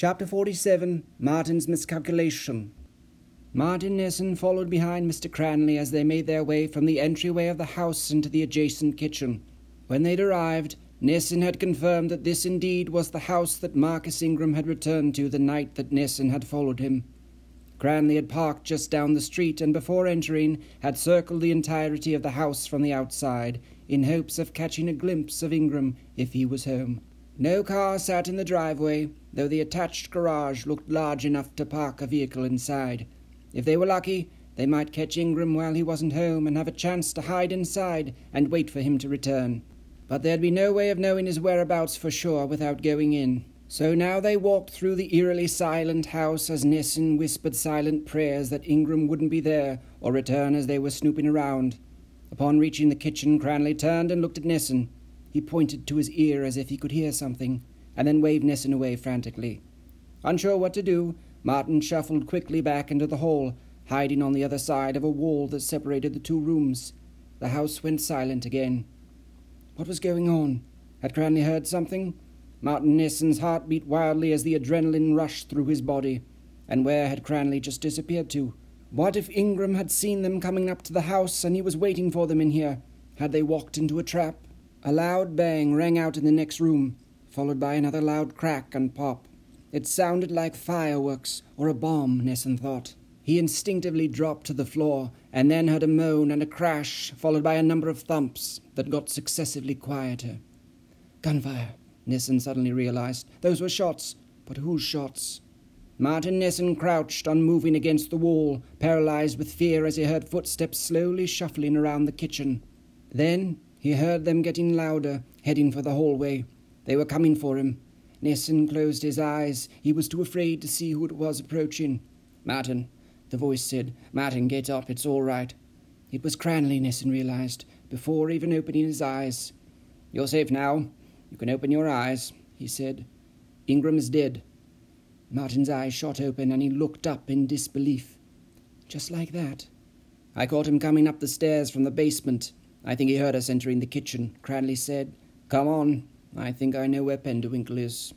Chapter 47 Martin's Miscalculation. Martin Nissen followed behind Mr. Cranley as they made their way from the entryway of the house into the adjacent kitchen. When they'd arrived, Nissen had confirmed that this indeed was the house that Marcus Ingram had returned to the night that Nissen had followed him. Cranley had parked just down the street and before entering had circled the entirety of the house from the outside in hopes of catching a glimpse of Ingram if he was home. No car sat in the driveway, though the attached garage looked large enough to park a vehicle inside. If they were lucky, they might catch Ingram while he wasn't home and have a chance to hide inside and wait for him to return. But there'd be no way of knowing his whereabouts for sure without going in. So now they walked through the eerily silent house as Nissen whispered silent prayers that Ingram wouldn't be there or return as they were snooping around. Upon reaching the kitchen, Cranley turned and looked at Nissen. He pointed to his ear as if he could hear something, and then waved Nissen away frantically. Unsure what to do, Martin shuffled quickly back into the hall, hiding on the other side of a wall that separated the two rooms. The house went silent again. What was going on? Had Cranley heard something? Martin Nissen's heart beat wildly as the adrenaline rushed through his body. And where had Cranley just disappeared to? What if Ingram had seen them coming up to the house and he was waiting for them in here? Had they walked into a trap? A loud bang rang out in the next room, followed by another loud crack and pop. It sounded like fireworks or a bomb, Nissen thought. He instinctively dropped to the floor and then heard a moan and a crash, followed by a number of thumps that got successively quieter. Gunfire. Nissen suddenly realized. Those were shots. But whose shots? Martin Nissen crouched, unmoving against the wall, paralyzed with fear as he heard footsteps slowly shuffling around the kitchen. Then he heard them getting louder, heading for the hallway. They were coming for him. Nissen closed his eyes. He was too afraid to see who it was approaching. Martin, the voice said. Martin, get up. It's all right. It was Cranley, Nissen realized, before even opening his eyes. You're safe now. You can open your eyes, he said. Ingram is dead. Martin's eyes shot open and he looked up in disbelief. Just like that. I caught him coming up the stairs from the basement. I think he heard us entering the kitchen, Cranley said. Come on. I think I know where Penderwinkle is.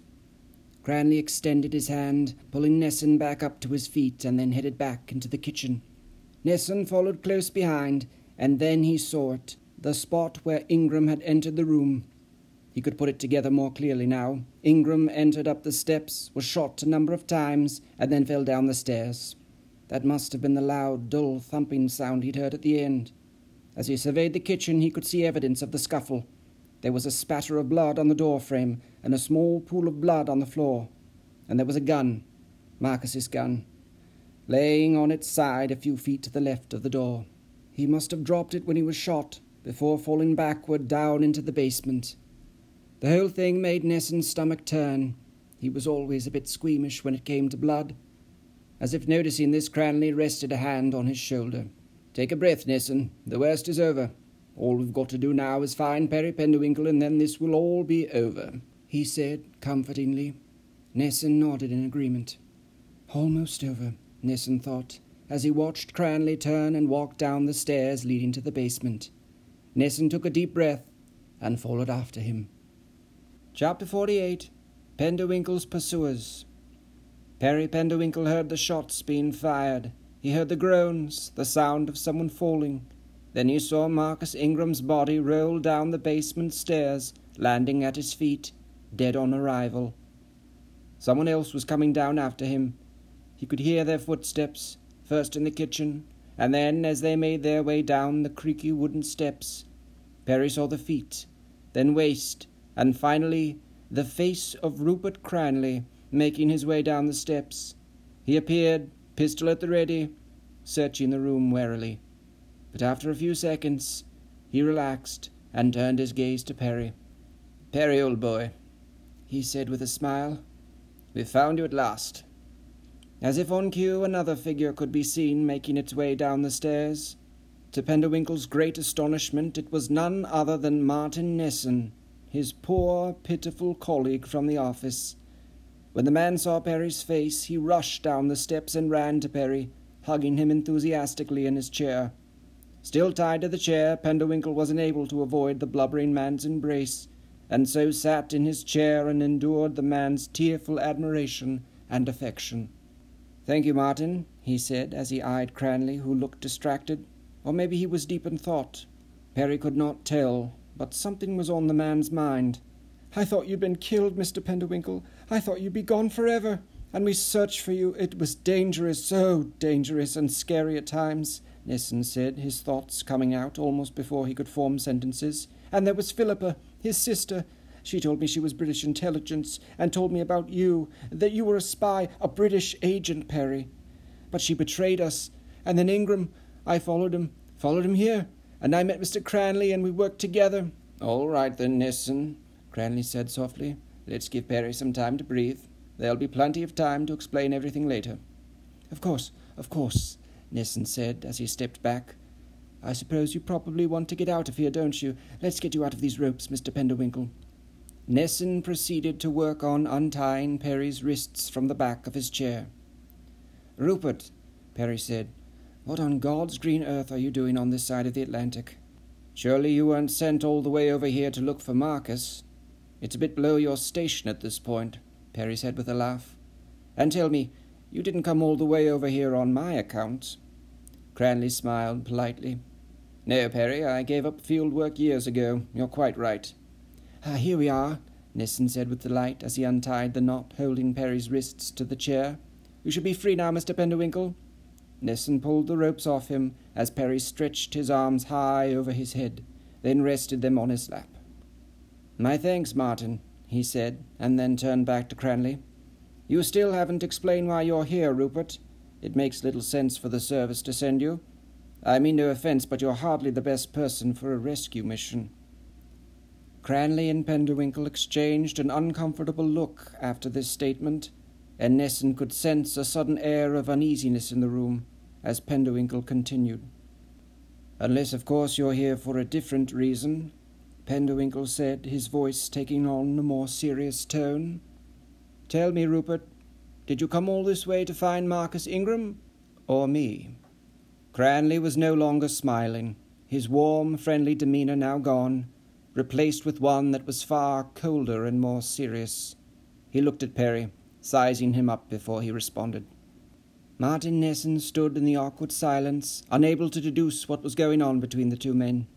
Cranley extended his hand, pulling Nissen back up to his feet, and then headed back into the kitchen. Nissen followed close behind, and then he saw it the spot where Ingram had entered the room. He could put it together more clearly now. Ingram entered up the steps, was shot a number of times, and then fell down the stairs. That must have been the loud, dull thumping sound he'd heard at the end. As he surveyed the kitchen, he could see evidence of the scuffle. There was a spatter of blood on the door frame, and a small pool of blood on the floor. And there was a gun, Marcus's gun, laying on its side a few feet to the left of the door. He must have dropped it when he was shot, before falling backward down into the basement. The whole thing made Nissen's stomach turn. He was always a bit squeamish when it came to blood. As if noticing this, Cranley rested a hand on his shoulder. Take a breath, Nissen. The worst is over. All we've got to do now is find Perry Penderwinkle, and then this will all be over, he said comfortingly. Nissen nodded in agreement. Almost over, Nissen thought, as he watched Cranley turn and walk down the stairs leading to the basement. Nissen took a deep breath and followed after him. Chapter 48 Penderwinkle's Pursuers Perry Penderwinkle heard the shots being fired. He heard the groans, the sound of someone falling. Then he saw Marcus Ingram's body roll down the basement stairs, landing at his feet, dead on arrival. Someone else was coming down after him. He could hear their footsteps, first in the kitchen, and then as they made their way down the creaky wooden steps. Perry saw the feet, then waist, and finally the face of Rupert Cranley making his way down the steps. He appeared, pistol at the ready, searching the room warily. But after a few seconds, he relaxed and turned his gaze to Perry. Perry, old boy, he said with a smile, we've found you at last. As if on cue, another figure could be seen making its way down the stairs. To Penderwinkle's great astonishment, it was none other than Martin Nissen, his poor, pitiful colleague from the office. When the man saw Perry's face, he rushed down the steps and ran to Perry, hugging him enthusiastically in his chair. Still tied to the chair, Penderwinkle was unable to avoid the blubbering man's embrace, and so sat in his chair and endured the man's tearful admiration and affection. Thank you, Martin, he said as he eyed Cranley, who looked distracted. Or maybe he was deep in thought. Perry could not tell, but something was on the man's mind. I thought you'd been killed, Mr. Penderwinkle. I thought you'd be gone forever. And we searched for you. It was dangerous, so dangerous and scary at times, Nissen said, his thoughts coming out almost before he could form sentences. And there was Philippa, his sister. She told me she was British intelligence, and told me about you, that you were a spy, a British agent, Perry. But she betrayed us. And then Ingram, I followed him, followed him here, and I met Mr. Cranley, and we worked together. All right then, Nissen, Cranley said softly. Let's give Perry some time to breathe. There'll be plenty of time to explain everything later. Of course, of course, Nissen said as he stepped back. I suppose you probably want to get out of here, don't you? Let's get you out of these ropes, Mr. Penderwinkle. Nissen proceeded to work on untying Perry's wrists from the back of his chair. Rupert, Perry said, what on God's green earth are you doing on this side of the Atlantic? Surely you weren't sent all the way over here to look for Marcus. It's a bit below your station at this point, Perry said with a laugh. And tell me, you didn't come all the way over here on my account. Cranley smiled politely. No, Perry, I gave up field work years ago. You're quite right. Ah, here we are, Nissen said with delight as he untied the knot holding Perry's wrists to the chair. You should be free now, Mr. Penderwinkle. Nissen pulled the ropes off him as Perry stretched his arms high over his head, then rested them on his lap. My thanks, Martin, he said, and then turned back to Cranley. You still haven't explained why you're here, Rupert. It makes little sense for the service to send you. I mean no offence, but you're hardly the best person for a rescue mission. Cranley and Penderwinkle exchanged an uncomfortable look after this statement, and Nissen could sense a sudden air of uneasiness in the room as Penderwinkle continued. Unless, of course, you're here for a different reason, Penderwinkle said, his voice taking on a more serious tone. Tell me, Rupert, did you come all this way to find Marcus Ingram, or me? Cranley was no longer smiling, his warm, friendly demeanour now gone, replaced with one that was far colder and more serious. He looked at Perry, sizing him up before he responded. Martin Nissen stood in the awkward silence, unable to deduce what was going on between the two men.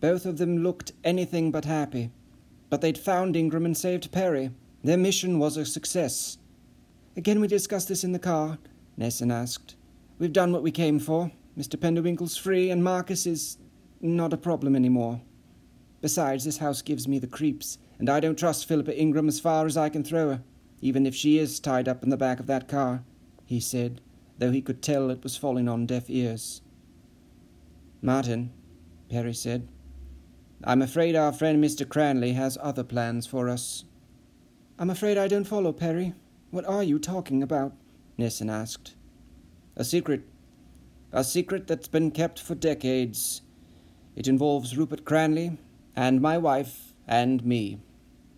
Both of them looked anything but happy. But they'd found Ingram and saved Perry. Their mission was a success. Again, we discussed this in the car? Nissen asked. We've done what we came for. Mr. Penderwinkle's free, and Marcus is not a problem any more. Besides, this house gives me the creeps, and I don't trust Philippa Ingram as far as I can throw her, even if she is tied up in the back of that car, he said, though he could tell it was falling on deaf ears. Martin, Perry said, I'm afraid our friend Mr. Cranley has other plans for us. I'm afraid I don't follow, Perry. What are you talking about? Nissen asked. A secret. A secret that's been kept for decades. It involves Rupert Cranley and my wife and me,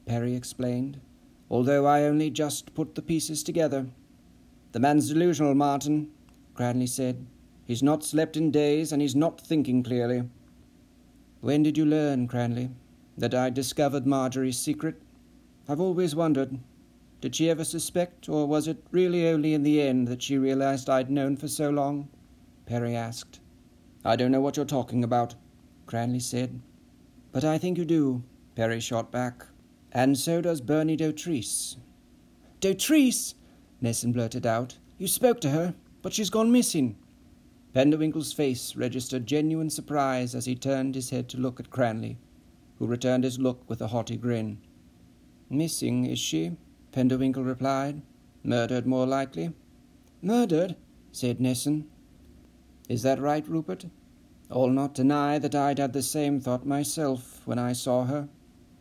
Perry explained, although I only just put the pieces together. The man's delusional, Martin, Cranley said. He's not slept in days, and he's not thinking clearly. When did you learn, Cranley, that I'd discovered Marjorie's secret? I've always wondered. Did she ever suspect, or was it really only in the end that she realized I'd known for so long? Perry asked. I don't know what you're talking about, Cranley said. But I think you do, Perry shot back. And so does Bernie Dotrice. Dotrice! Nissen blurted out. You spoke to her, but she's gone missing. Penderwinkle's face registered genuine surprise as he turned his head to look at Cranley, who returned his look with a haughty grin. Missing, is she? Penderwinkle replied. Murdered, more likely. Murdered? said Nissen. Is that right, Rupert? I'll not deny that I'd had the same thought myself when I saw her.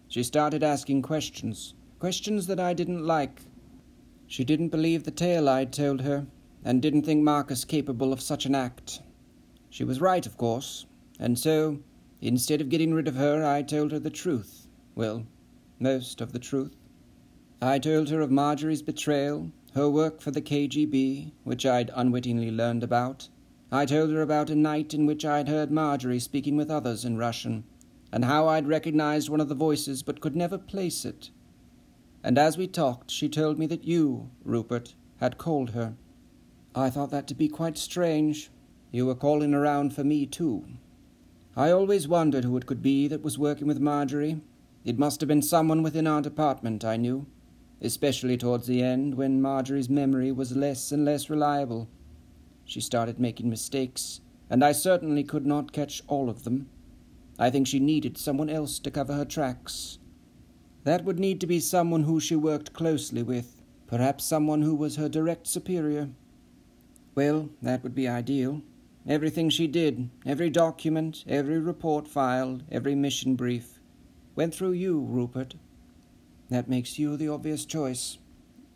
She started asking questions, questions that I didn't like, she didn't believe the tale I'd told her, and didn't think Marcus capable of such an act. She was right, of course, and so, instead of getting rid of her, I told her the truth. Well, most of the truth. I told her of Marjorie's betrayal, her work for the KGB, which I'd unwittingly learned about. I told her about a night in which I'd heard Marjorie speaking with others in Russian, and how I'd recognized one of the voices but could never place it. And as we talked, she told me that you, Rupert, had called her. I thought that to be quite strange. You were calling around for me, too. I always wondered who it could be that was working with Marjorie. It must have been someone within our department, I knew, especially towards the end when Marjorie's memory was less and less reliable. She started making mistakes, and I certainly could not catch all of them. I think she needed someone else to cover her tracks. That would need to be someone who she worked closely with, perhaps someone who was her direct superior. Well, that would be ideal. Everything she did, every document, every report filed, every mission brief, went through you, Rupert. That makes you the obvious choice.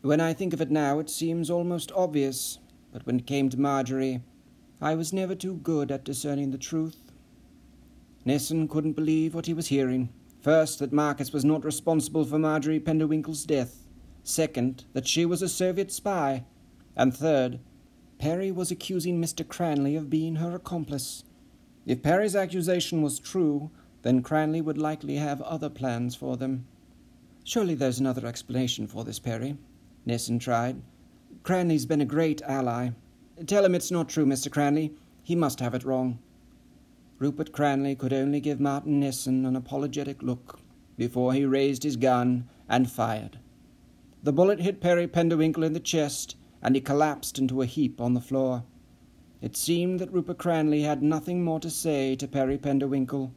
When I think of it now, it seems almost obvious, but when it came to Marjorie, I was never too good at discerning the truth. Nissen couldn't believe what he was hearing. First, that Marcus was not responsible for Marjorie Penderwinkle's death. Second, that she was a Soviet spy. And third, Perry was accusing Mr. Cranley of being her accomplice. If Perry's accusation was true, then Cranley would likely have other plans for them. Surely there's another explanation for this, Perry. Nissen tried. Cranley's been a great ally. Tell him it's not true, Mr. Cranley. He must have it wrong. Rupert Cranley could only give Martin Nissen an apologetic look before he raised his gun and fired. The bullet hit Perry Penderwinkle in the chest, and he collapsed into a heap on the floor. It seemed that Rupert Cranley had nothing more to say to Perry Penderwinkle.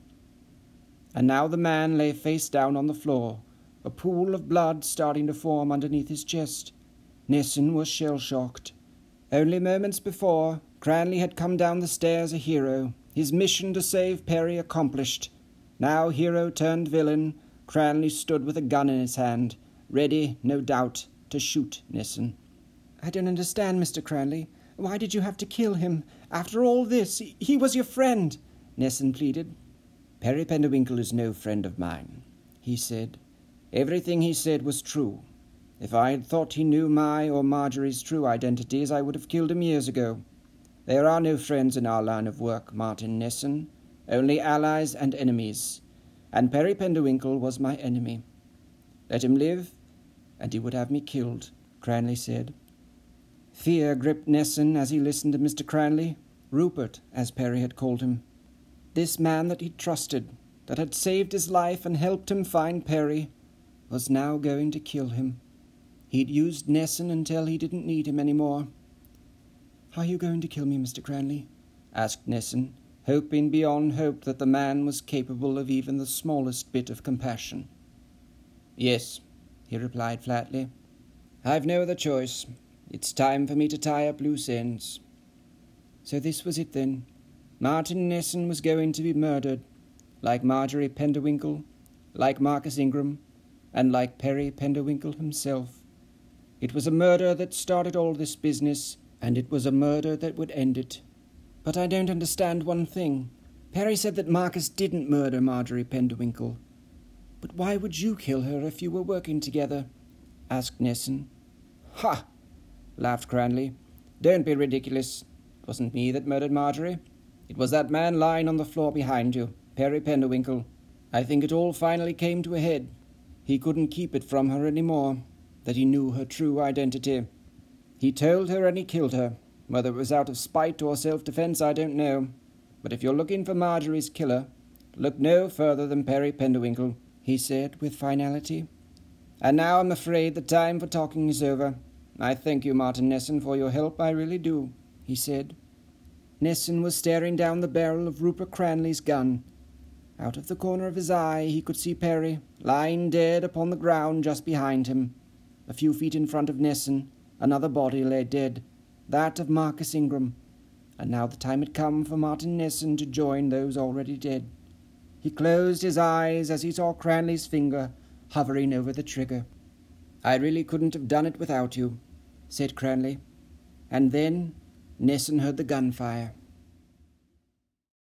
And now the man lay face down on the floor, a pool of blood starting to form underneath his chest. Nissen was shell shocked. Only moments before, Cranley had come down the stairs a hero, his mission to save Perry accomplished. Now, hero turned villain, Cranley stood with a gun in his hand, ready, no doubt, to shoot Nissen. I don't understand, Mr. Cranley. Why did you have to kill him? After all this, he was your friend, Nissen pleaded. Perry Penderwinkle is no friend of mine, he said. Everything he said was true. If I had thought he knew my or Marjorie's true identities, I would have killed him years ago. There are no friends in our line of work, Martin Nissen, only allies and enemies, and Perry Penderwinkle was my enemy. Let him live, and he would have me killed, Cranley said. Fear gripped Nissen as he listened to Mr. Cranley, Rupert, as Perry had called him. This man that he trusted, that had saved his life and helped him find Perry, was now going to kill him. He'd used Nissen until he didn't need him any more. Are you going to kill me, Mr. Cranley? asked Nissen, hoping beyond hope that the man was capable of even the smallest bit of compassion. Yes, he replied flatly. I've no other choice. It's time for me to tie up loose ends. So this was it then. Martin Nissen was going to be murdered, like Marjorie Penderwinkle, like Marcus Ingram, and like Perry Penderwinkle himself. It was a murder that started all this business and it was a murder that would end it. But I don't understand one thing. Perry said that Marcus didn't murder Marjorie Penderwinkle. But why would you kill her if you were working together? asked Nissen. Ha! Laughed Cranley. Don't be ridiculous. It wasn't me that murdered Marjorie. It was that man lying on the floor behind you, Perry Penderwinkle. I think it all finally came to a head. He couldn't keep it from her any more, that he knew her true identity. He told her and he killed her. Whether it was out of spite or self defense, I don't know. But if you're looking for Marjorie's killer, look no further than Perry Penderwinkle, he said with finality. And now I'm afraid the time for talking is over. I thank you, Martin Nissen, for your help, I really do, he said. Nissen was staring down the barrel of Rupert Cranley's gun. Out of the corner of his eye, he could see Perry, lying dead upon the ground just behind him. A few feet in front of Nissen, Another body lay dead, that of Marcus Ingram, and now the time had come for Martin Nissen to join those already dead. He closed his eyes as he saw Cranley's finger hovering over the trigger. I really couldn't have done it without you, said Cranley. And then Nissen heard the gunfire.